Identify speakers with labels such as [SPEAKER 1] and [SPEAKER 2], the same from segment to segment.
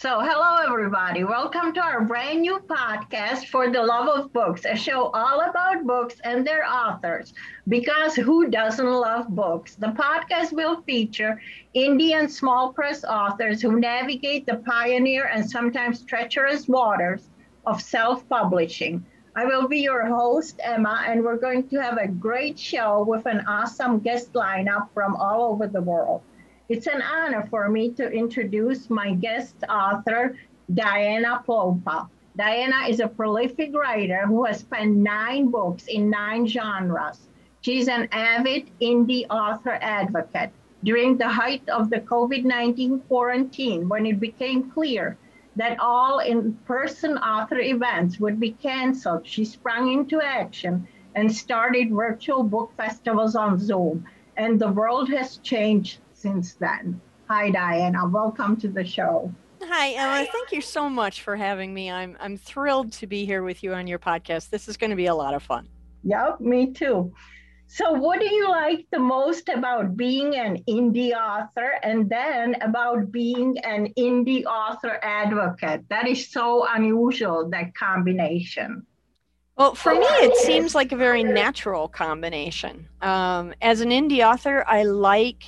[SPEAKER 1] So, hello, everybody. Welcome to our brand new podcast for the love of books, a show all about books and their authors. Because who doesn't love books? The podcast will feature Indian small press authors who navigate the pioneer and sometimes treacherous waters of self publishing. I will be your host, Emma, and we're going to have a great show with an awesome guest lineup from all over the world. It's an honor for me to introduce my guest author, Diana Plompa. Diana is a prolific writer who has penned nine books in nine genres. She's an avid indie author advocate. During the height of the COVID 19 quarantine, when it became clear that all in person author events would be canceled, she sprang into action and started virtual book festivals on Zoom. And the world has changed since then. Hi, Diana. Welcome to the show.
[SPEAKER 2] Hi, Emma. Thank you so much for having me. I'm I'm thrilled to be here with you on your podcast. This is going to be a lot of fun.
[SPEAKER 1] Yep, me too. So, what do you like the most about being an indie author and then about being an indie author advocate? That is so unusual, that combination.
[SPEAKER 2] Well, for me, it seems like a very natural combination. Um, as an indie author, I like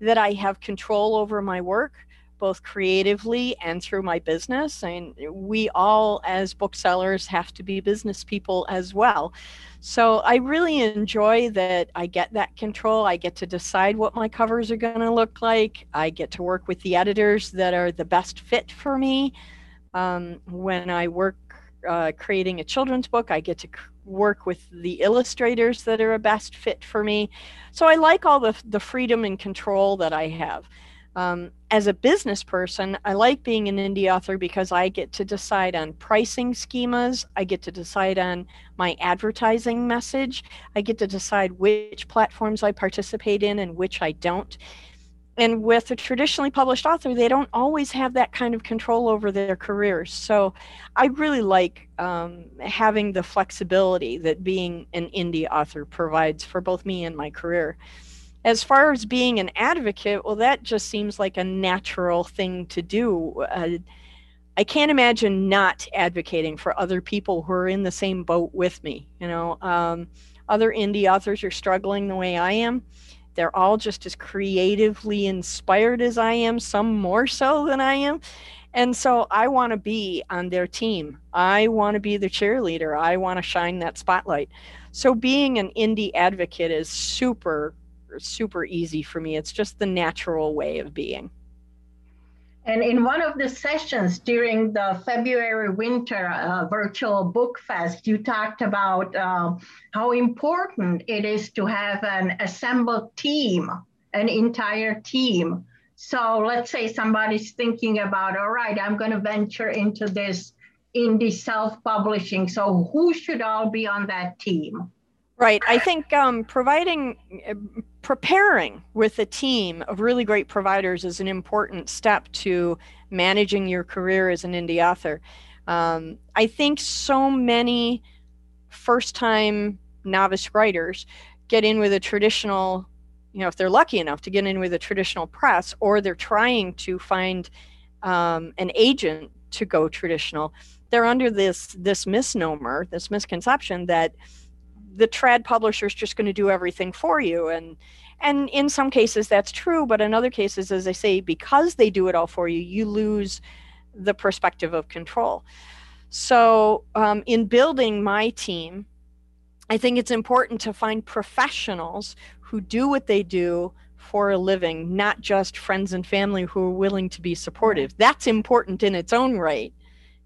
[SPEAKER 2] that I have control over my work, both creatively and through my business. And we all, as booksellers, have to be business people as well. So I really enjoy that I get that control. I get to decide what my covers are going to look like. I get to work with the editors that are the best fit for me. Um, when I work uh, creating a children's book, I get to work with the illustrators that are a best fit for me. So I like all the, the freedom and control that I have. Um, as a business person, I like being an indie author because I get to decide on pricing schemas. I get to decide on my advertising message. I get to decide which platforms I participate in and which I don't and with a traditionally published author, they don't always have that kind of control over their careers. So I really like um, having the flexibility that being an indie author provides for both me and my career. As far as being an advocate, well, that just seems like a natural thing to do. Uh, I can't imagine not advocating for other people who are in the same boat with me. You know, um, other indie authors are struggling the way I am they're all just as creatively inspired as I am, some more so than I am. And so I want to be on their team. I want to be the cheerleader. I want to shine that spotlight. So being an indie advocate is super, super easy for me. It's just the natural way of being.
[SPEAKER 1] And in one of the sessions during the February winter uh, virtual book fest, you talked about uh, how important it is to have an assembled team, an entire team. So let's say somebody's thinking about, all right, I'm going to venture into this indie self publishing. So who should all be on that team?
[SPEAKER 2] Right. I think um, providing, preparing with a team of really great providers is an important step to managing your career as an indie author. Um, I think so many first time novice writers get in with a traditional, you know, if they're lucky enough to get in with a traditional press, or they're trying to find um, an agent to go traditional, they're under this this misnomer, this misconception that the trad publisher is just going to do everything for you. And and in some cases that's true but in other cases as i say because they do it all for you you lose the perspective of control. So um, in building my team i think it's important to find professionals who do what they do for a living not just friends and family who are willing to be supportive. That's important in its own right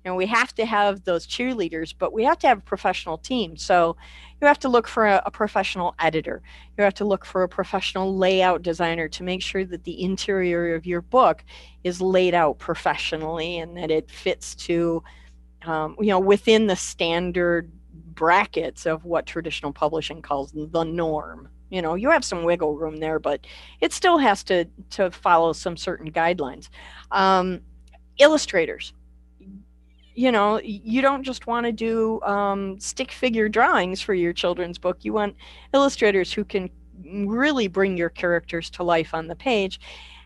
[SPEAKER 2] you know we have to have those cheerleaders but we have to have a professional team. So you have to look for a, a, professional editor. You have to look for a professional layout designer to make sure that the interior of your book is laid out professionally and that it fits to um, you know within the standard brackets of what traditional publishing calls the norm. You know you have some wiggle room there but it still has to to follow some certain guidelines. Um, illustrators you know you don't just want to do um, stick figure drawings for your children's book you want illustrators who can really bring your characters to life on the page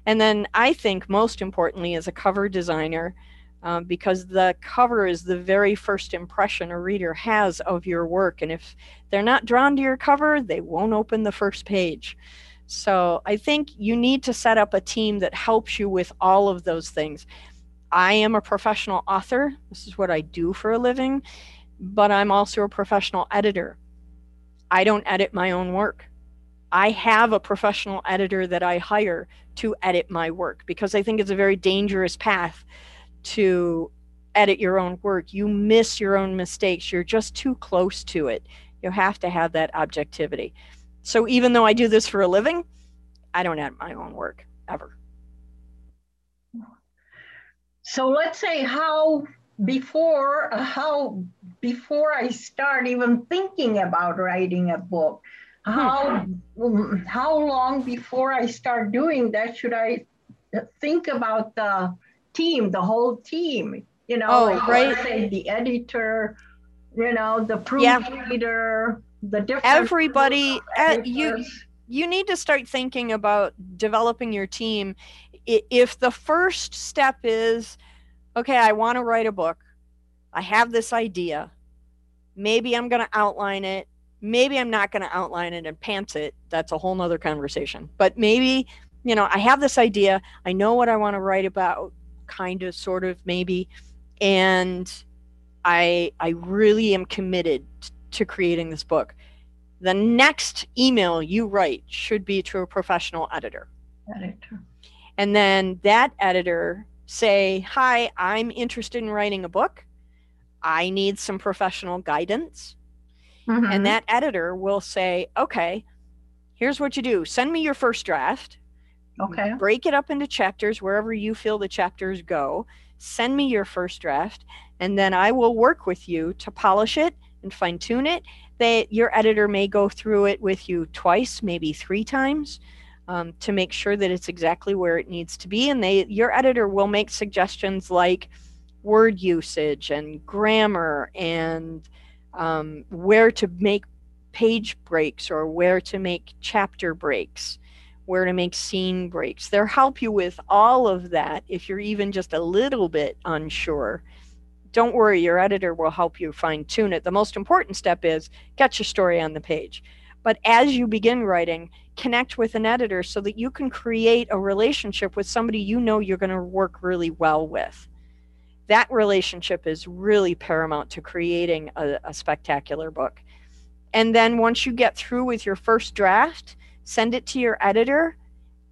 [SPEAKER 2] and then i think most importantly as a cover designer um, because the cover is the very first impression a reader has of your work. And if they're not drawn to your cover, they won't open the first page. So I think you need to set up a team that helps you with all of those things. I am a professional author. This is what I do for a living, but I'm also a professional editor. I don't edit my own work. I have a professional editor that I hire to edit my work because I think it's a very dangerous path to edit your own work. You miss your own mistakes. You're just too close to it. You have to have that objectivity. So even though I do this for a living, I don't edit my own work ever.
[SPEAKER 1] So let's say how before how before I start even thinking about writing a book, how hmm. how long before I start doing that should I think about the team, the whole team. You know,
[SPEAKER 2] oh,
[SPEAKER 1] like
[SPEAKER 2] right.
[SPEAKER 1] Say the editor, you know, the proofreader, yeah. the different
[SPEAKER 2] everybody. Uh, you you need to start thinking about developing your team. If the first step is, okay, I want to write a book, I have this idea, maybe I'm going to outline it. Maybe I'm not going to outline it and pants it. That's a whole nother conversation. But maybe, you know, I have this idea. I know what I want to write about kind of sort of maybe and i i really am committed to creating this book the next email you write should be to a professional editor
[SPEAKER 1] editor
[SPEAKER 2] and then that editor say hi i'm interested in writing a book i need some professional guidance mm-hmm. and that editor will say okay here's what you do send me your first draft
[SPEAKER 1] Okay.
[SPEAKER 2] Break it up into chapters wherever you feel the chapters go. Send me your first draft, and then I will work with you to polish it and fine tune it. That your editor may go through it with you twice, maybe three times, um, to make sure that it's exactly where it needs to be. And they, your editor will make suggestions like word usage and grammar and um, where to make page breaks or where to make chapter breaks where to make scene breaks. They'll help you with all of that if you're even just a little bit unsure. Don't worry, your editor will help you fine tune it. The most important step is get your story on the page. But as you begin writing, connect with an editor so that you can create a relationship with somebody you know you're going to work really well with. That relationship is really paramount to creating a, a spectacular book. And then once you get through with your first draft, send it to your editor,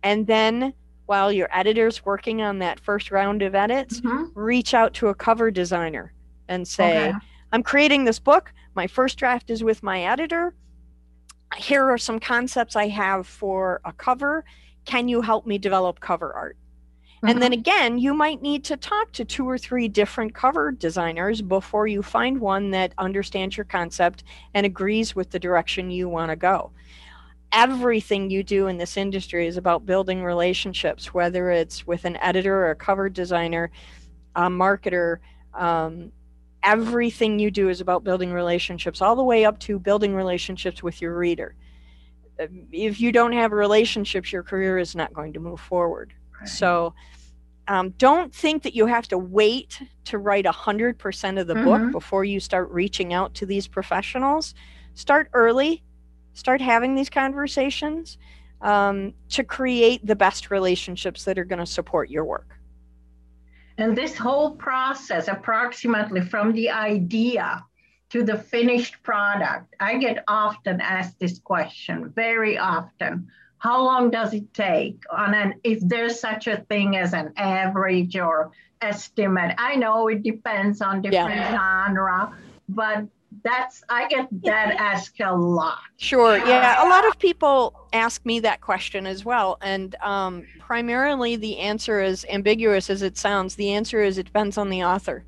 [SPEAKER 2] and then while your editor's working on that first round of edits, mm-hmm. reach out to a cover designer and say, okay. I'm creating this book. My first draft is with my editor. Here are some concepts I have for a cover. Can you help me develop cover art? Mm-hmm. And then mm-hmm. again, you might need to talk to two or three different cover designers before you find one that understands your concept and agrees with the direction you want to go everything you do in this industry is about building relationships, whether it's with an editor or a cover designer, a marketer. Um, everything you do is about building relationships, all the way up to building relationships with your reader. If you don't have relationships, your career is not going to move forward. Right. So, um, don't think that you have to wait to write 100% of the mm-hmm. book before you start reaching out to these professionals. Start early, start having these conversations um, to create the best relationships that are going to support your work.
[SPEAKER 1] And this whole process, approximately from the idea to the finished product, I get often asked this question, very often. How long does it take on an if there's such a thing as an average or estimate? I know it depends on different yeah. genre, but that's I get that asked a lot.
[SPEAKER 2] Sure. Yeah. A lot of people ask me that question as well. And um, primarily the answer is ambiguous as it sounds. The answer is it depends on the author.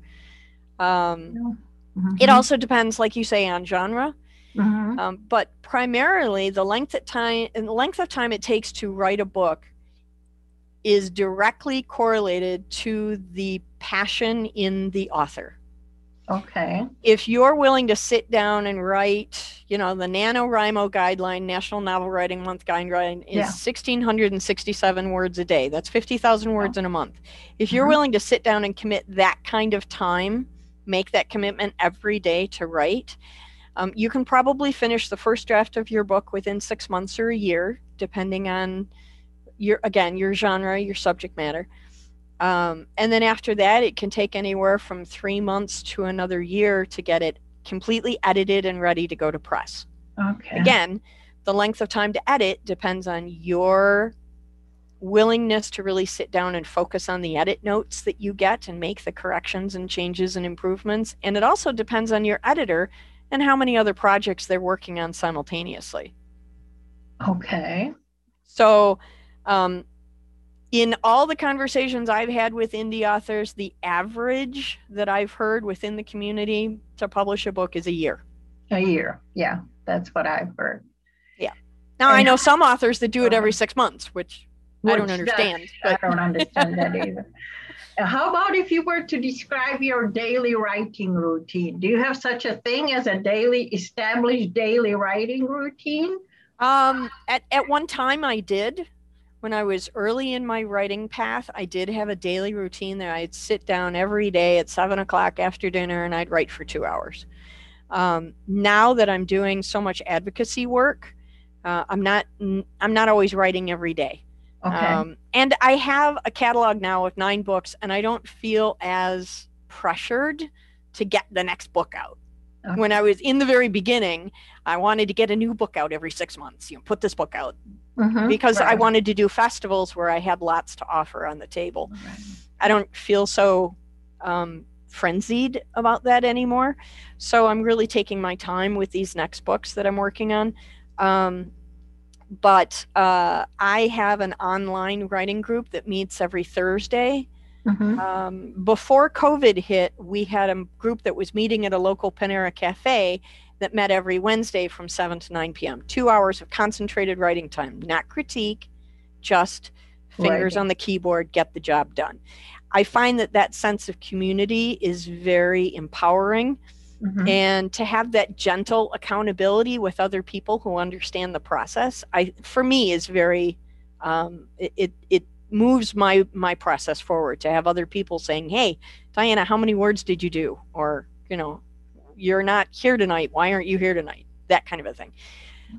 [SPEAKER 2] Um, mm-hmm. It also depends, like you say, on genre. Mm-hmm. Um, but primarily the length of time and the length of time it takes to write a book is directly correlated to the passion in the author
[SPEAKER 1] Okay.
[SPEAKER 2] If you're willing to sit down and write, you know, the NaNoWriMo guideline, National Novel Writing Month guideline is
[SPEAKER 1] Yeah.
[SPEAKER 2] 1,667 words a day. That's 50,000 words in a month. If you're
[SPEAKER 1] Mhm.
[SPEAKER 2] willing to sit down and commit that kind of time, make that commitment every day to write, um, you can probably finish the first draft of your book within six months or a year, depending on your, again, your genre, your subject matter. Um, and then after that, it can take anywhere from three months to another year to get it completely edited and ready to go to press.
[SPEAKER 1] Okay.
[SPEAKER 2] Again, the length of time to edit depends on your willingness to really sit down and focus on the edit notes that you get and make the corrections and changes and improvements. And it also depends on your editor and how many other projects they're working on simultaneously.
[SPEAKER 1] Okay.
[SPEAKER 2] So, um, in all the conversations I've had with indie authors, the average that I've heard within the community to publish a book is a year.
[SPEAKER 1] A year. Yeah, that's what I've heard. Yeah.
[SPEAKER 2] Now, I know some authors that do it every
[SPEAKER 1] Uh-huh.
[SPEAKER 2] six months, which I don't
[SPEAKER 1] Which that-
[SPEAKER 2] understand.
[SPEAKER 1] I don't understand that either. How about if you were to describe your daily writing routine? Do you have such a thing as a daily established daily writing routine?
[SPEAKER 2] um, at, at one time, I did. When I was early in my writing path, I did have a daily routine that I'd sit down every day at seven o'clock after dinner and I'd write for two hours. Um, now that I'm doing so much advocacy work, uh, I'm not I'm not always writing every day.
[SPEAKER 1] Okay.
[SPEAKER 2] Um, and I have a catalog now of nine books, and I don't feel as pressured to get the next book out.
[SPEAKER 1] Okay.
[SPEAKER 2] When I was in the very beginning, I wanted to get a new book out every six months. You know, put this book out
[SPEAKER 1] Mhm,
[SPEAKER 2] because I wanted to do festivals where I had lots to offer on the table.
[SPEAKER 1] Right.
[SPEAKER 2] I don't feel so um, frenzied about that anymore. So I'm really taking my time with these next books that I'm working on. Um, but uh, I have an online writing group that meets every Thursday.
[SPEAKER 1] Mhm.
[SPEAKER 2] Um, before COVID hit, we had a group that was meeting at a local Panera Cafe that met every Wednesday from 7 to 9 p.m. Two hours of concentrated writing time, not critique, just fingers
[SPEAKER 1] Writing.
[SPEAKER 2] on the keyboard, get the job done. I find that that sense of community is very empowering.
[SPEAKER 1] Mhm.
[SPEAKER 2] And to have that gentle accountability with other people who understand the process, I for me is very um, it, it it moves my my process forward to have other people saying, "Hey, Diana, how many words did you do?" Or you know, "You're not here tonight. Why aren't you here tonight?" That kind of a thing.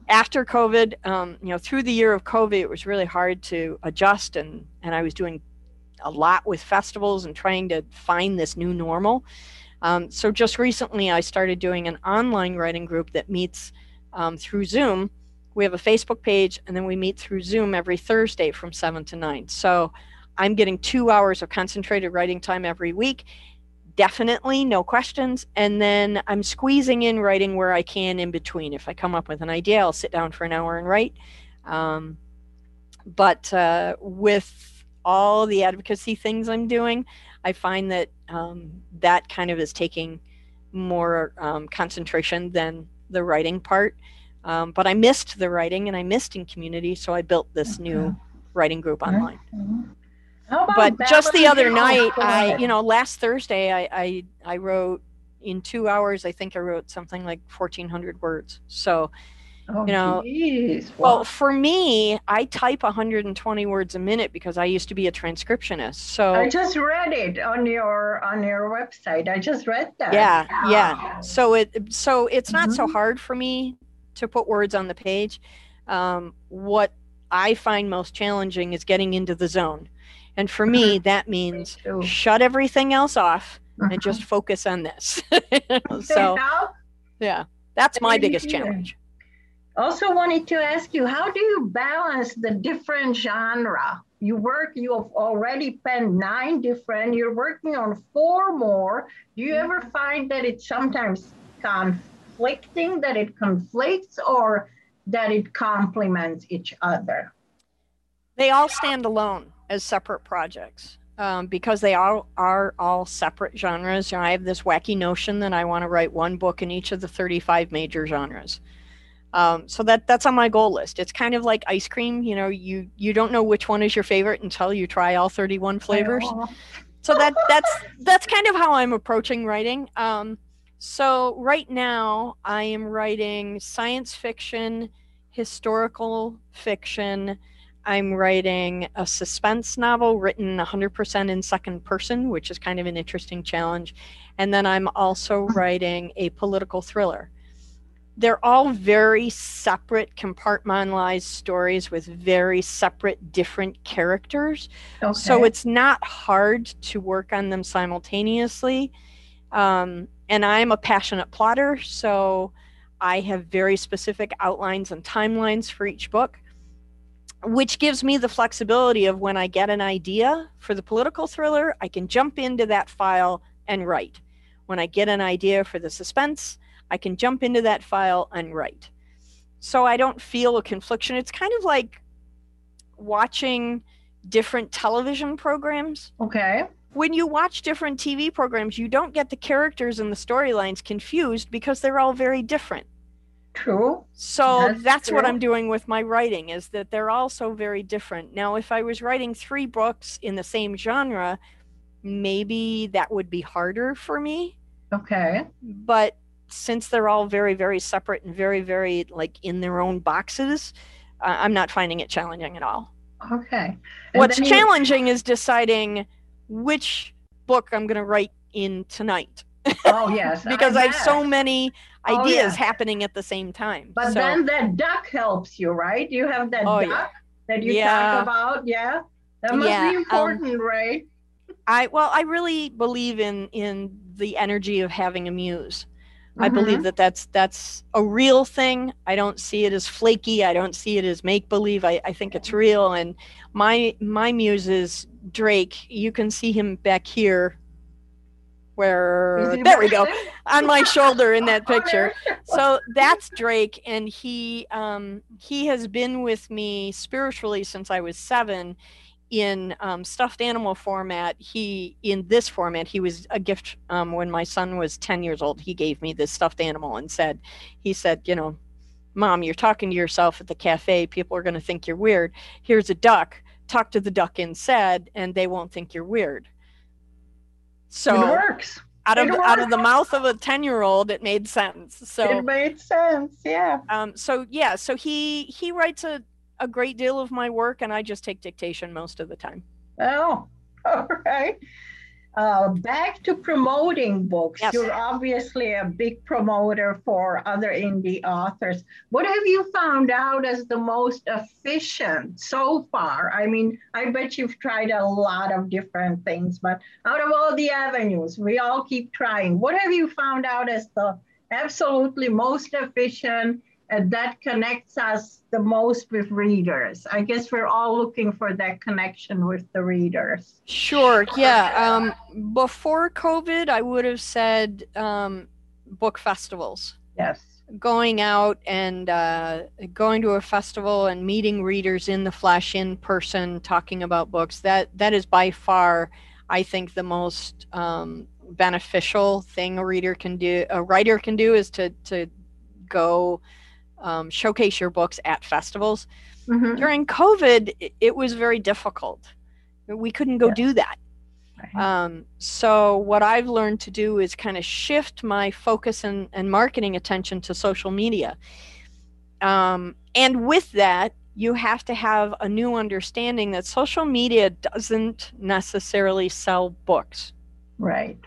[SPEAKER 2] After COVID, um, you know, through the year of COVID, it was really hard to adjust, and and I was doing a lot with festivals and trying to find this new normal. Um, so just recently, I started doing an online writing group that meets um, through Zoom. We have a Facebook page, and then we meet through Zoom every Thursday from seven to nine. So I'm getting two hours of concentrated writing time every week. Definitely, no questions. And then I'm squeezing in writing where I can in between. If I come up with an idea, I'll sit down for an hour and write. Um, but uh, with all the advocacy things I'm doing, I find that um, that kind of is taking more um, concentration than the writing part. Um, but I missed the writing and I missed in community, so I built this new writing group
[SPEAKER 1] Okay.
[SPEAKER 2] online.
[SPEAKER 1] Mhm.
[SPEAKER 2] But just the other night, I you know last Thursday I I, I wrote in two hours. I think I wrote something like fourteen hundred words. So
[SPEAKER 1] Oh,
[SPEAKER 2] you know,
[SPEAKER 1] geez.
[SPEAKER 2] well,
[SPEAKER 1] Wow.
[SPEAKER 2] for me, I type 120 words a minute because I used to be a transcriptionist. So
[SPEAKER 1] I just read it on your on your website. I just read that.
[SPEAKER 2] yeah yeah so it so it's not so
[SPEAKER 1] Mhm.
[SPEAKER 2] hard for me to put words on the page um, what i find most challenging is getting into the zone and for me that means
[SPEAKER 1] too.
[SPEAKER 2] shut everything else off and
[SPEAKER 1] Mhm.
[SPEAKER 2] just focus on this so yeah that's my biggest challenge
[SPEAKER 1] Also wanted to ask you, how do you balance the different genre? You work, you have already penned nine different, you're working on four more. Do you ever find that it's sometimes conflicting, that it conflicts, or that it complements each other?
[SPEAKER 2] they all stand alone as separate projects um, because they all are all separate genres. You know, I have this wacky notion that I want to write one book in each of the 35 major genres. Um, so that that's on my goal list. It's kind of like ice cream. You know, you you don't know which one is your favorite until you try all 31 flavors. so that that's that's kind of how I'm approaching writing. Um, so right now I am writing science fiction, historical fiction. I'm writing a suspense novel written 100% in second person, which is kind of an interesting challenge. And then I'm also writing a political thriller. They're all very separate compartmentalized stories with very separate different characters. Okay. so it's not hard to work on them simultaneously. Um, and i'm a passionate plotter so i have very specific outlines and timelines for each book which gives me the flexibility of when i get an idea for the political thriller i can jump into that file and write when i get an idea for the suspense I can jump into that file and write. So I don't feel a confliction. It's kind of like watching different television programs.
[SPEAKER 1] Okay.
[SPEAKER 2] When you watch different TV programs, you don't get the characters and the storylines confused because they're all very different.
[SPEAKER 1] True.
[SPEAKER 2] So that's, that's what I'm doing with my writing is that they're all so very different. Now, if I was writing three books in the same genre, maybe that would be harder for me.
[SPEAKER 1] Okay.
[SPEAKER 2] But since they're all very very separate and very very like in their own boxes uh, i'm not finding it challenging at all
[SPEAKER 1] okay and
[SPEAKER 2] what's challenging you... is deciding which book i'm going to write in tonight
[SPEAKER 1] oh yes
[SPEAKER 2] because I, I, have so many ideas oh, yeah. happening at the same time
[SPEAKER 1] but
[SPEAKER 2] so,
[SPEAKER 1] then that duck helps you right you have that oh, duck yeah. that you yeah. talk about yeah that must be um, important um, right
[SPEAKER 2] i well i really believe in in the energy of having a muse Mm-hmm. I believe that that's that's a real thing. I don't see it as flaky. I don't see it as make believe. I, I think it's real. And my my muse is Drake. You can see him back here. Where there we go on my shoulder in that picture. So that's Drake, and he um, he has been with me spiritually since I was seven in um, stuffed animal format. He in this format he was a gift um, when my son was 10 years old he gave me this stuffed animal and said he said you know mom you're talking to yourself at the cafe. People are going to think you're weird. Here's a duck. Talk to the duck instead and they won't think you're weird
[SPEAKER 1] so it works
[SPEAKER 2] out of out of the mouth of a 10 year old it made sense so
[SPEAKER 1] it made sense yeah
[SPEAKER 2] um so yeah so he he writes a a great deal of my work, and I just take dictation most of the time.
[SPEAKER 1] Oh, all right. Uh, back to promoting books. Yes. You're obviously a big promoter for other indie authors. What have you found out as the most efficient so far? I mean, I bet you've tried a lot of different things, but out of all the avenues, we all keep trying. What have you found out as the absolutely most efficient and that connects us the most with readers. I guess we're all looking for that connection with the readers.
[SPEAKER 2] Sure. Yeah. Um, before COVID, I would have said um, book festivals.
[SPEAKER 1] Yes.
[SPEAKER 2] Going out and uh, going to a festival and meeting readers in the flesh, in person, talking about books. That that is by far, I think, the most um, beneficial thing a reader can do. A writer can do is to to go um, showcase your books at festivals. Mm-hmm. During COVID, it, it, was very difficult. We couldn't go yeah. do that. Um, so, what I've learned to do is kind of shift my focus and, and marketing attention to social media. Um, and with that, you have to have a new understanding that social media doesn't necessarily sell books.
[SPEAKER 1] Right.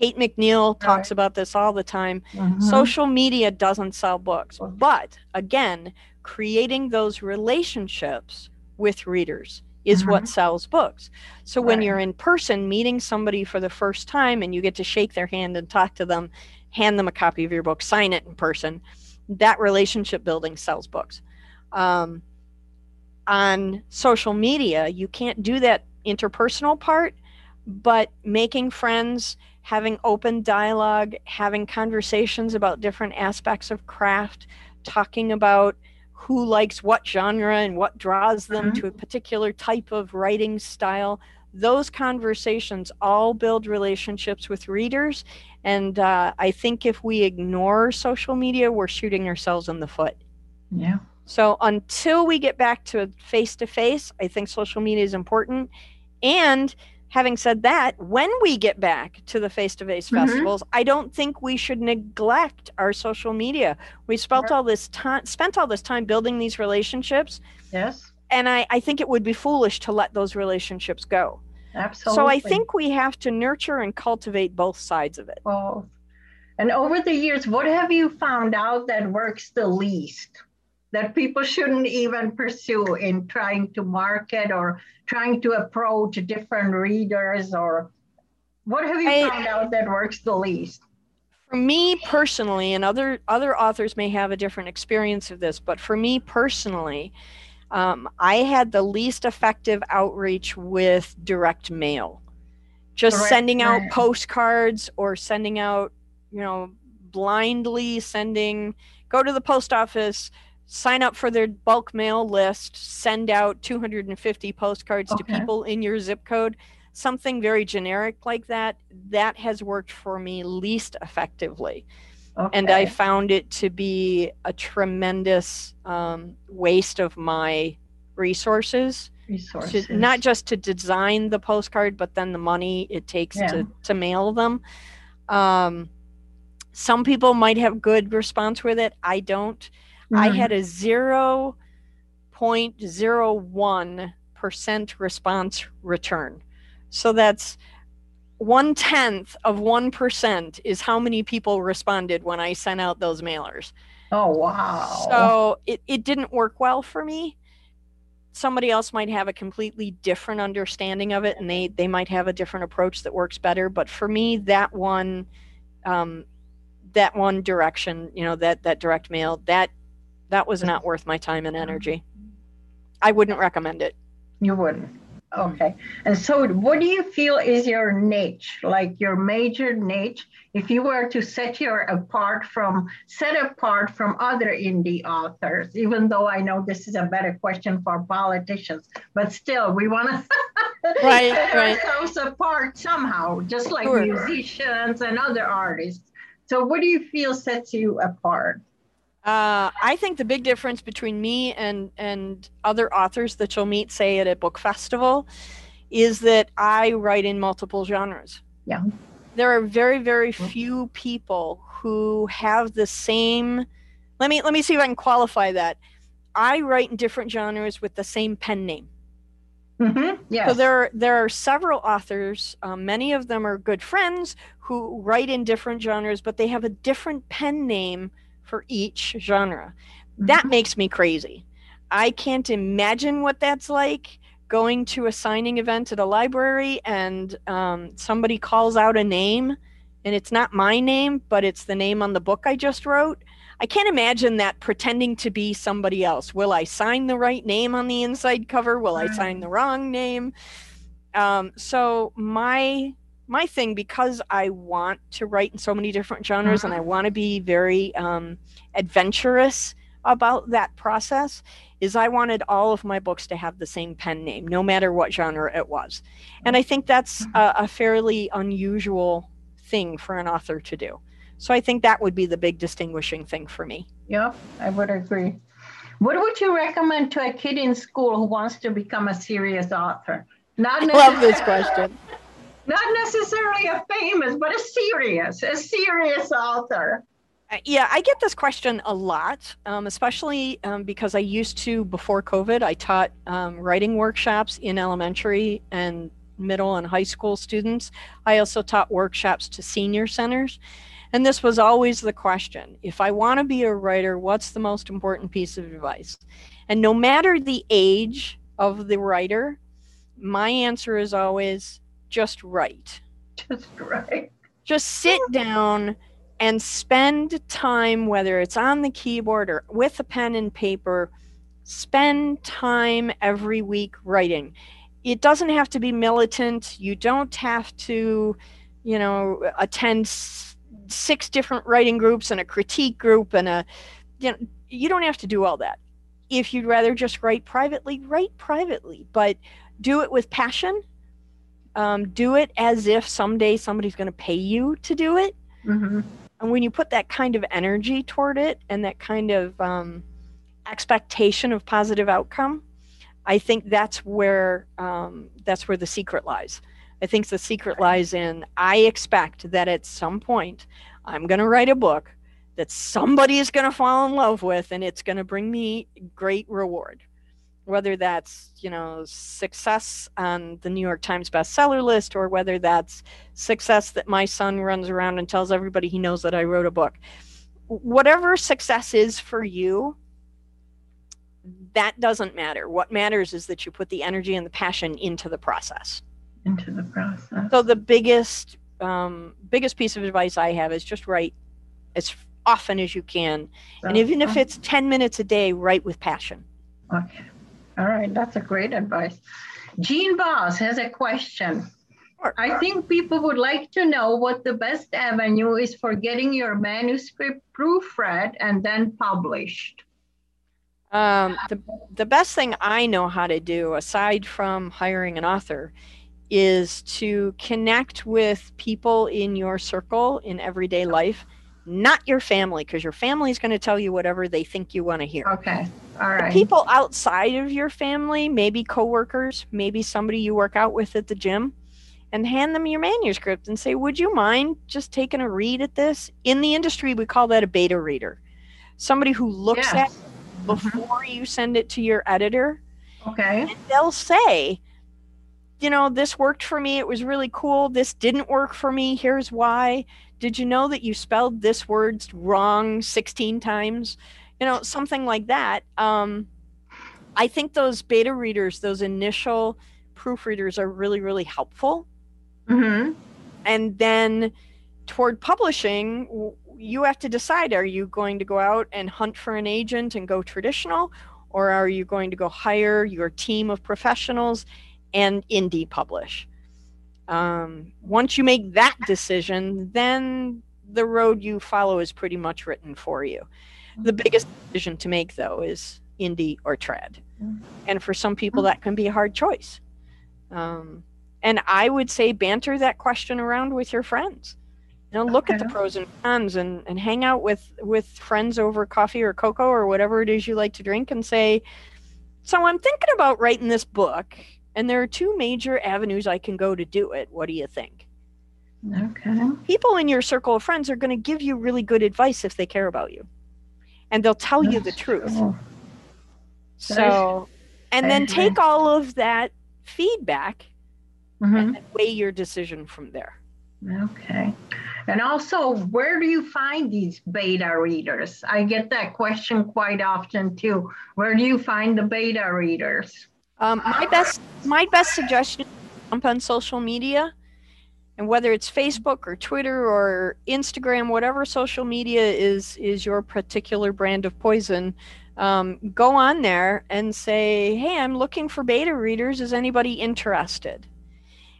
[SPEAKER 2] Kate McNeil talks right. about this all the time. Mm-hmm. Social media doesn't sell books, but again, creating those relationships with readers is mm-hmm. what sells books. So right. when you're in person meeting somebody for the first time and you get to shake their hand and talk to them, hand them a copy of your book, sign it in person, that relationship building sells books. Um, on social media, you can't do that interpersonal part, but making friends having open dialogue, having conversations about different aspects of craft, talking about who likes what genre and what draws them mm-hmm. to a particular type of writing style. Those conversations all build relationships with readers. And uh, I think if we ignore social media, we're shooting ourselves in the foot.
[SPEAKER 1] Yeah.
[SPEAKER 2] So until we get back to face to face, I think social media is important. And having said that, when we get back to the face to face festivals, I don't think we should neglect our social media. We spent all this time spent all this time building these relationships.
[SPEAKER 1] Yes.
[SPEAKER 2] And I, I think it would be foolish to let those relationships go.
[SPEAKER 1] Absolutely.
[SPEAKER 2] So I think we have to nurture and cultivate both sides of it.
[SPEAKER 1] Both. And over the years, what have you found out that works the least? That people shouldn't even pursue in trying to market or trying to approach different readers or what have you I, found out that works the least?
[SPEAKER 2] For me personally, and other other authors may have a different experience of this, but for me personally, um, I had the least effective outreach with direct mail. Just direct sending mail. out postcards or sending out, you know, blindly sending, go to the post office, sign up for their bulk mail list, send out 250 postcards okay. to people in your zip code, something very generic like that, that has worked for me least effectively. Okay. And I found it to be a tremendous um, waste of my resources.
[SPEAKER 1] Resources.
[SPEAKER 2] To, not just to design the postcard, but then the money it takes yeah. to, to mail them. Um, some people might have good response with it. I don't. Mm-hmm. I had a 0.01% response return. So that's one tenth of 1% is how many people responded when I sent out those mailers.
[SPEAKER 1] Oh, wow.
[SPEAKER 2] So it, it didn't work well for me. Somebody else might have a completely different understanding of it and they, they might have a different approach that works better. But for me, that one, um, that one direction, you know, that, that direct mail, that that was not worth my time and energy. I wouldn't recommend it.
[SPEAKER 1] You wouldn't. Okay. And so, what do you feel is your niche, like your major niche, if you were to set your apart from set apart from other indie authors? Even though I know this is a better question for politicians, but still, we want to
[SPEAKER 2] right,
[SPEAKER 1] set
[SPEAKER 2] right.
[SPEAKER 1] ourselves apart somehow, just like sure. musicians and other artists. So, what do you feel sets you apart?
[SPEAKER 2] Uh, I think the big difference between me and and other authors that you'll meet, say at a book festival, is that I write in multiple genres.
[SPEAKER 1] Yeah.
[SPEAKER 2] There are very very few people who have the same. Let me let me see if I can qualify that. I write in different genres with the same pen name.
[SPEAKER 1] Mm-hmm. Yes.
[SPEAKER 2] So there, there are several authors. Um, many of them are good friends who write in different genres, but they have a different pen name for each genre. That mm-hmm. makes me crazy. I can't imagine what that's like going to a signing event at a library and um, somebody calls out a name and it's not my name, but it's the name on the book I just wrote. I can't imagine that pretending to be somebody else. Will I sign the right name on the inside cover? Will I sign the wrong name? Um, so my my thing because I want to write in so many different genres and I mm-hmm. want to be very um, adventurous about that process is I wanted all of my books to have the same pen name, no matter what genre it was. And I think that's mm-hmm. a, a fairly unusual thing for an author to do. So I think that would be the big distinguishing thing for me.
[SPEAKER 1] Yeah, I would agree. What would you recommend to a kid in school who wants to become a serious author?
[SPEAKER 2] Not I love this question
[SPEAKER 1] not necessarily a famous, but a serious, a serious author.
[SPEAKER 2] Uh, yeah, I get this question a lot, um, especially um, because I used to, before COVID, I taught um, writing workshops in elementary and middle and high school students. I also taught workshops to senior centers. And this was always the question if I want to be a writer, what's the most important piece of advice? And no matter the age of the writer, my answer is always just write.
[SPEAKER 1] Just write.
[SPEAKER 2] Just sit down and spend time, whether it's on the keyboard or with a pen and paper, spend time every week writing. It doesn't have to be militant. You don't have to, you know, attend six different writing groups and a critique group and a, you know, you don't have to do all that. If you'd rather just write privately, write privately, but do it with passion um, do it as if someday somebody's going to pay you to do it.
[SPEAKER 1] Mm-hmm.
[SPEAKER 2] And when you put that kind of energy toward it and that kind of um, expectation of positive outcome, I think that's where um, that's where the secret lies. I think the secret lies in I expect that at some point I'm going to write a book that somebody is going to fall in love with and it's going to bring me great reward. Whether that's, you know, success on the New York Times bestseller list or whether that's success that my son runs around and tells everybody he knows that I wrote a book. Whatever success is for you, that doesn't matter. What matters is that you put the energy and the passion into the process.
[SPEAKER 1] Into the process.
[SPEAKER 2] So the biggest um, biggest piece of advice I have is just write as often as you can, so, and even if it's ten minutes a day, write with passion.
[SPEAKER 1] Okay, all right, that's a great advice. Jean Boss has a question. I think people would like to know what the best avenue is for getting your manuscript proofread and then published.
[SPEAKER 2] Um, the, the best thing I know how to do, aside from hiring an author, is to connect with people in your circle in everyday life, not your family, because your family is going to tell you whatever they think you want to hear.
[SPEAKER 1] Okay. All right.
[SPEAKER 2] The people outside of your family, maybe coworkers, maybe somebody you work out with at the gym, and hand them your manuscript and say, Would you mind just taking a read at this? In the industry, we call that a beta reader. Somebody who looks yes. at Mm-hmm. before mm-hmm. you send it to your editor.
[SPEAKER 1] Okay.
[SPEAKER 2] And they'll say, you know, this worked for me. It was really cool. This didn't work for me. Here's why. Did you know that you spelled this word wrong 16 times? You know, something like that. Um, I think those beta readers, those initial proofreaders, are really, really helpful.
[SPEAKER 1] Mm-hmm.
[SPEAKER 2] And then toward publishing, you have to decide are you going to go out and hunt for an agent and go traditional or are you going to go hire your team of professionals and indie publish. Um, once you make that decision then the road you follow is pretty much written for you. The biggest decision to make though is indie or trad. Mm-hmm. and for some people that can be a hard choice. Um, and i would say banter that question around with your friends. You know, look okay. at the pros and cons and, and hang out with, with friends over coffee or cocoa or whatever it is you like to drink and say, So I'm thinking about writing this book, and there are two major avenues I can go to do it. What do you think?
[SPEAKER 1] Okay.
[SPEAKER 2] People in your circle of friends are going to give you really good advice if they care about you, and they'll tell That's you the truth. So, and then take all of that feedback mm-hmm. and weigh your decision from there.
[SPEAKER 1] Okay. And also, where do you find these beta readers? I get that question quite often too. Where do you find the beta readers?
[SPEAKER 2] Um, my best my best suggestion jump on social media and whether it's Facebook or Twitter or Instagram, whatever social media is is your particular brand of poison, um, go on there and say, "Hey, I'm looking for beta readers. Is anybody interested?"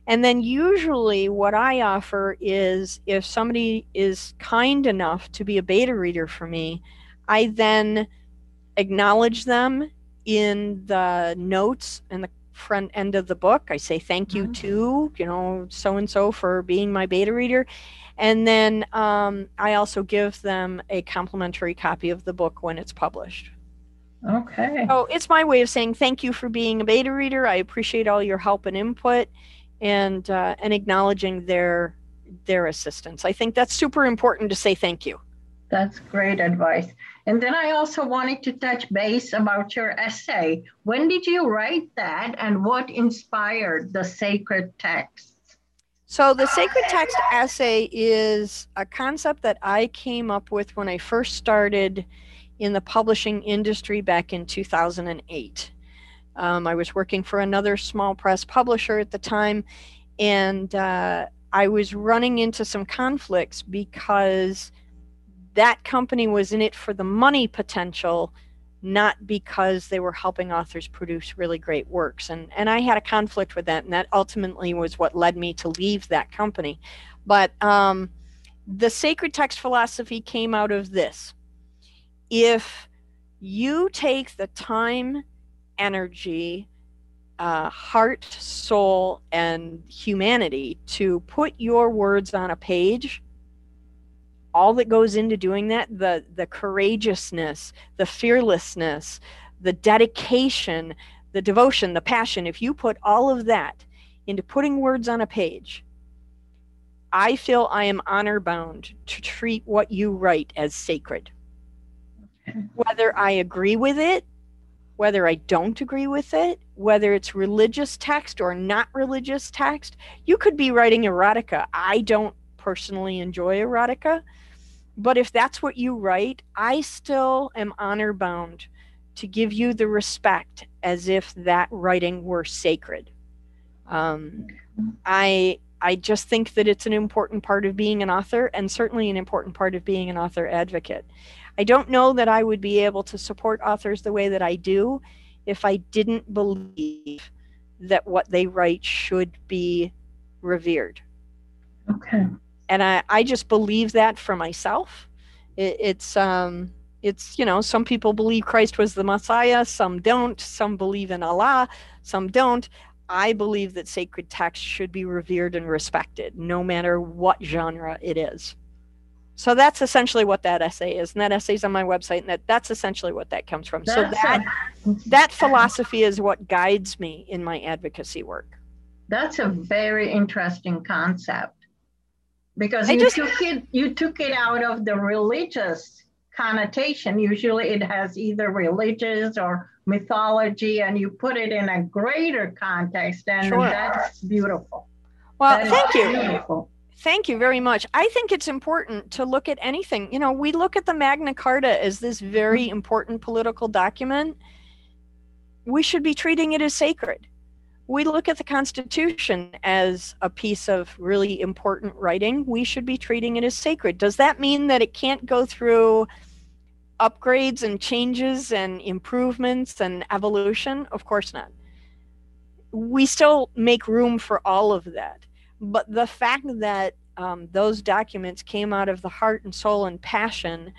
[SPEAKER 2] And then usually what I offer is if somebody is kind enough to be a beta reader for me, I then acknowledge them in the notes and the front end of the book. I say thank you mm-hmm. to, you know, so and so for being my beta reader. And then um, I also give them a complimentary copy of the book when it's published.
[SPEAKER 1] Okay.
[SPEAKER 2] So it's my way of saying thank you for being a beta reader. I appreciate all your help and input and uh, and acknowledging their their assistance. I think that's super important to say thank you.
[SPEAKER 1] That's great advice. And then I also wanted to touch base about your essay. When did you write that and what inspired the sacred text?
[SPEAKER 2] So, the sacred text essay is a concept that I came up with when I first started in the publishing industry back in 2008. Um, I was working for another small press publisher at the time, and uh, I was running into some conflicts because that company was in it for the money potential, not because they were helping authors produce really great works. And, and I had a conflict with that, and that ultimately was what led me to leave that company. But um, the sacred text philosophy came out of this. If you take the time energy, uh, heart, soul, and humanity to put your words on a page, all that goes into doing that the the courageousness the fearlessness the dedication the devotion the passion if you put all of that into putting words on a page, I feel I am honor bound to treat what you write as sacred. Whether I agree with it, whether I don't agree with it, whether it's religious text or not religious text, you could be writing erotica. I don't personally enjoy erotica, but if that's what you write, I still am honor bound to give you the respect as if that writing were sacred. Um, I I just think that it's an important part of being an author and certainly an important part of being an author advocate. I don't know that I would be able to support authors the way that I do if I didn't believe that what they write should be revered.
[SPEAKER 1] Okay.
[SPEAKER 2] And I, I just believe that for myself. It, it's um it's you know some people believe Christ was the Messiah, some don't, some believe in Allah, some don't. I believe that sacred text should be revered and respected, no matter what genre it is. So that's essentially what that essay is, and that essay's on my website, and that that's essentially what that comes from. so that that philosophy is what guides me in my advocacy work.
[SPEAKER 1] That's a very interesting concept because you just, took it you took it out of the religious connotation. Usually, it has either religious or mythology and you put it in a greater context and sure. that's beautiful
[SPEAKER 2] well that thank you beautiful. thank you very much i think it's important to look at anything you know we look at the magna carta as this very mm-hmm. important political document we should be treating it as sacred we look at the constitution as a piece of really important writing we should be treating it as sacred does that mean that it can't go through upgrades and changes and improvements and evolution? Of course not. We still make room for all of that. But the fact that um, those documents came out of the heart and soul and passion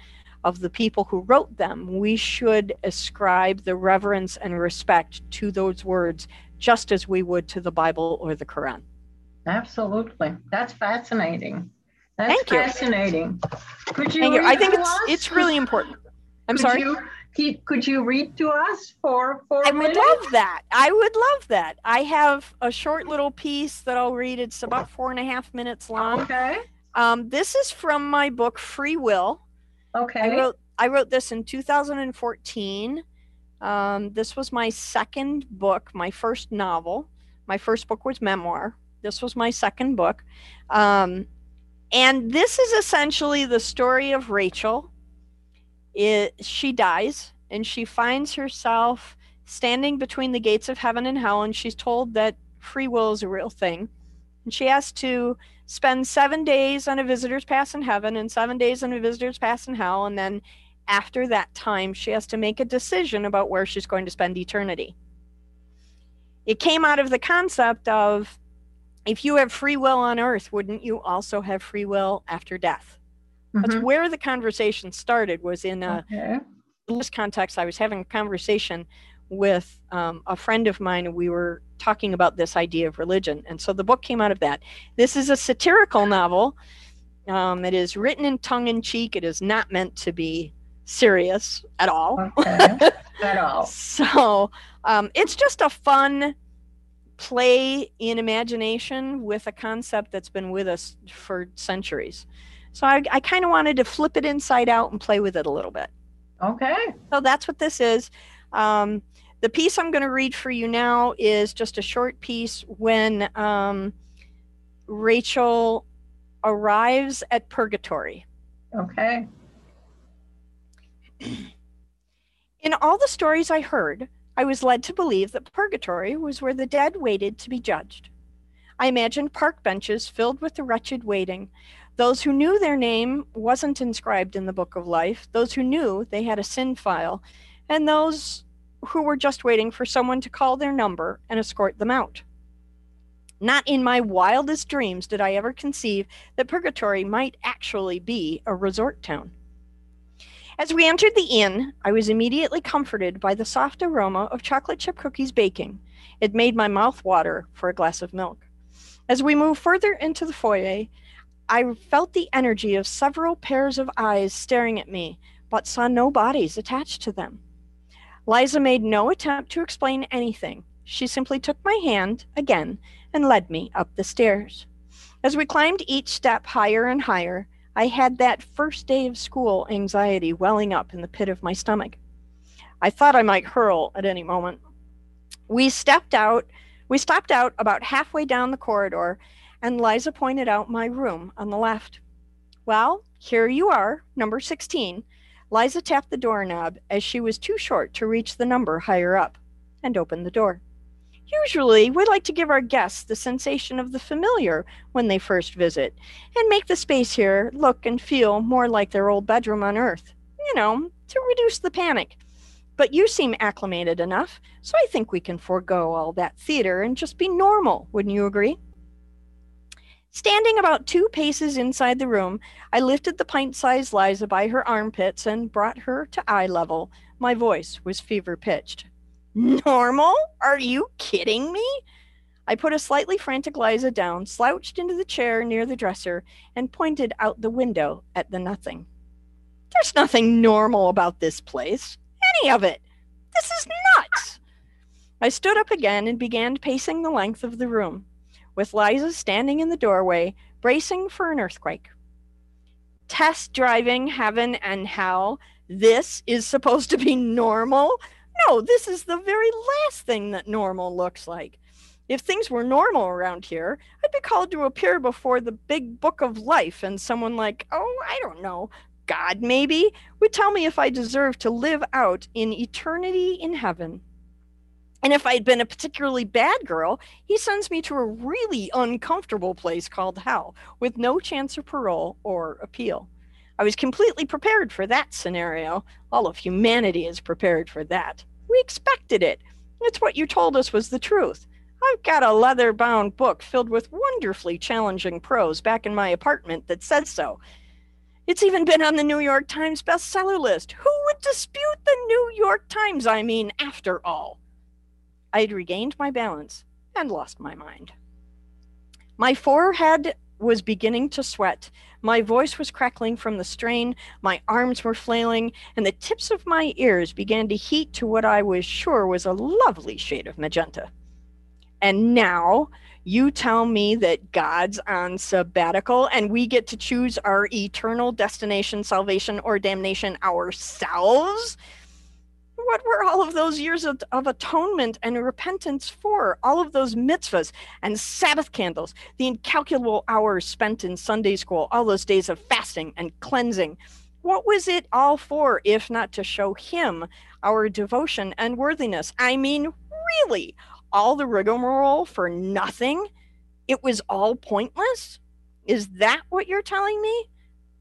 [SPEAKER 2] of the people who wrote them, we should ascribe the reverence and respect to those words just as we would to the Bible or the Quran.
[SPEAKER 1] Absolutely. That's fascinating. That's Thank fascinating.
[SPEAKER 2] You. Could you Thank you. I think it's it's really important. I'm
[SPEAKER 1] could
[SPEAKER 2] sorry.
[SPEAKER 1] You, could you read to us for for?
[SPEAKER 2] I would love that. I would love that. I have a short little piece that I'll read. It's about four and a half minutes long.
[SPEAKER 1] Okay.
[SPEAKER 2] Um, this is from my book Free Will.
[SPEAKER 1] Okay.
[SPEAKER 2] I wrote I wrote this in 2014. Um, this was my second book, my first novel. My first book was memoir. This was my second book. Um, and this is essentially the story of Rachel it, she dies and she finds herself standing between the gates of heaven and hell and she's told that free will is a real thing and she has to spend seven days on a visitor's pass in heaven and seven days on a visitor's pass in hell and then after that time she has to make a decision about where she's going to spend eternity it came out of the concept of if you have free will on earth wouldn't you also have free will after death Mm-hmm. That's where the conversation started. Was in a okay. this context. I was having a conversation with um, a friend of mine, and we were talking about this idea of religion. And so the book came out of that. This is a satirical novel. Um, it is written in tongue in cheek. It is not meant to be serious at all.
[SPEAKER 1] Okay. at all.
[SPEAKER 2] so um, it's just a fun play in imagination with a concept that's been with us for centuries. So I, I kind of wanted to flip it inside out and play with it a little bit.
[SPEAKER 1] Okay.
[SPEAKER 2] So that's what this is. Um, the piece I'm going to read for you now is just a short piece when um, Rachel arrives at purgatory.
[SPEAKER 1] Okay.
[SPEAKER 2] In all the stories I heard, I was led to believe that purgatory was where the dead waited to be judged. I imagined park benches filled with the wretched waiting, those who knew their name wasn't inscribed in the book of life, those who knew they had a sin file, and those who were just waiting for someone to call their number and escort them out. Not in my wildest dreams did I ever conceive that Purgatory might actually be a resort town. As we entered the inn, I was immediately comforted by the soft aroma of chocolate chip cookies baking. It made my mouth water for a glass of milk. As we moved further into the foyer, I felt the energy of several pairs of eyes staring at me, but saw no bodies attached to them. Liza made no attempt to explain anything. she simply took my hand again and led me up the stairs. As we climbed each step higher and higher, I had that first day of school anxiety welling up in the pit of my stomach. I thought I might hurl at any moment. We stepped out, we stopped out about halfway down the corridor, and Liza pointed out my room on the left. Well, here you are, number 16. Liza tapped the doorknob as she was too short to reach the number higher up and opened the door. Usually, we like to give our guests the sensation of the familiar when they first visit and make the space here look and feel more like their old bedroom on Earth, you know, to reduce the panic. But you seem acclimated enough, so I think we can forego all that theater and just be normal, wouldn't you agree? Standing about two paces inside the room, I lifted the pint sized Liza by her armpits and brought her to eye level. My voice was fever pitched. Normal? Are you kidding me? I put a slightly frantic Liza down, slouched into the chair near the dresser, and pointed out the window at the nothing. There's nothing normal about this place. Any of it. This is nuts. I stood up again and began pacing the length of the room, with Liza standing in the doorway, bracing for an earthquake. Test driving heaven and hell. This is supposed to be normal? No, this is the very last thing that normal looks like. If things were normal around here, I'd be called to appear before the big book of life, and someone like, oh, I don't know, God maybe, would tell me if I deserved to live out in eternity in heaven. And if I'd been a particularly bad girl, he sends me to a really uncomfortable place called hell with no chance of parole or appeal. I was completely prepared for that scenario. All of humanity is prepared for that. We expected it. It's what you told us was the truth. I've got a leather bound book filled with wonderfully challenging prose back in my apartment that says so. It's even been on the New York Times bestseller list. Who would dispute the New York Times, I mean, after all? I had regained my balance and lost my mind. My forehead was beginning to sweat. My voice was crackling from the strain, my arms were flailing, and the tips of my ears began to heat to what I was sure was a lovely shade of magenta. And now you tell me that God's on sabbatical and we get to choose our eternal destination, salvation, or damnation ourselves? What were all of those years of, of, atonement and repentance for? All of those mitzvahs and Sabbath candles, the incalculable hours spent in Sunday school, all those days of fasting and cleansing. What was it all for, if not to show Him our devotion and worthiness? I mean, really, all the rigmarole for nothing? It was all pointless? Is that what you're telling me?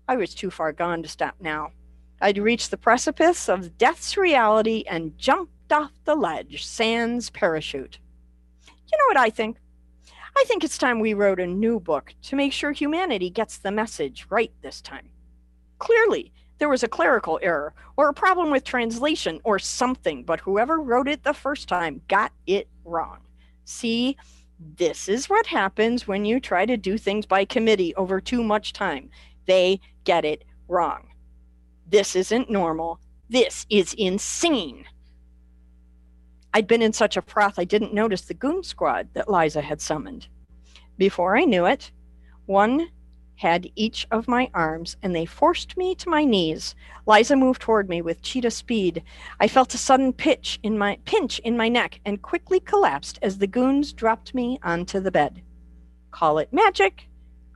[SPEAKER 2] I was too far gone to stop now. I'd reached the precipice of death's reality and jumped off the ledge, sans parachute. You know what I think? I think it's time we wrote a new book to make sure humanity gets the message right this time. Clearly, there was a clerical error or a problem with translation or something, but whoever wrote it the first time got it wrong. See, this is what happens when you try to do things by committee over too much time. They get it wrong. This isn't normal. This is insane. I'd been in such a froth I didn't notice the goon squad that Liza had summoned. Before I knew it, one had each of my arms and they forced me to my knees. Liza moved toward me with cheetah speed. I felt a sudden pitch in my pinch in my neck and quickly collapsed as the goons dropped me onto the bed. Call it magic,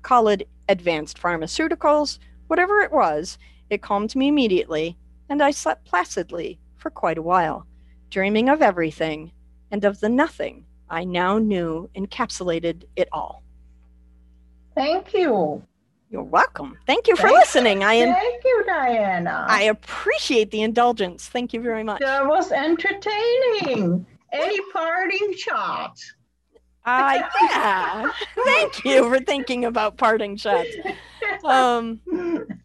[SPEAKER 2] call it advanced pharmaceuticals, whatever it was, it calmed me immediately, and I slept placidly for quite a while, dreaming of everything and of the nothing I now knew encapsulated it all.
[SPEAKER 1] Thank you.
[SPEAKER 2] You're welcome. Thank you for thank listening.
[SPEAKER 1] I am, thank you, Diana.
[SPEAKER 2] I appreciate the indulgence. Thank you very much.
[SPEAKER 1] That was entertaining. Any parting shots?
[SPEAKER 2] Uh, yeah. Thank you for thinking about parting shots. Um,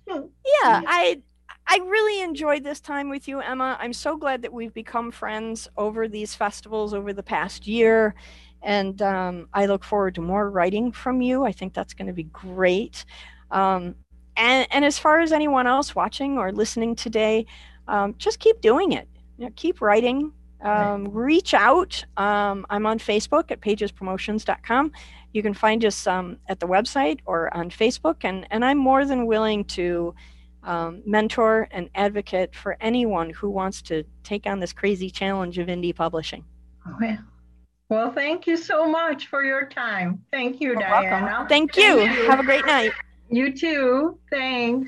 [SPEAKER 2] yeah, I I really enjoyed this time with you, Emma. I'm so glad that we've become friends over these festivals over the past year. And um, I look forward to more writing from you. I think that's going to be great. Um, and, and as far as anyone else watching or listening today, um, just keep doing it. You know, keep writing. Um, reach out. Um, I'm on Facebook at pagespromotions.com. You can find us um, at the website or on Facebook, and, and I'm more than willing to um, mentor and advocate for anyone who wants to take on this crazy challenge of indie publishing.
[SPEAKER 1] Well, well thank you so much for your time. Thank you,
[SPEAKER 2] You're
[SPEAKER 1] Diana.
[SPEAKER 2] welcome. Thank you.
[SPEAKER 1] Thank you.
[SPEAKER 2] Have a great night.
[SPEAKER 1] You too. Thanks.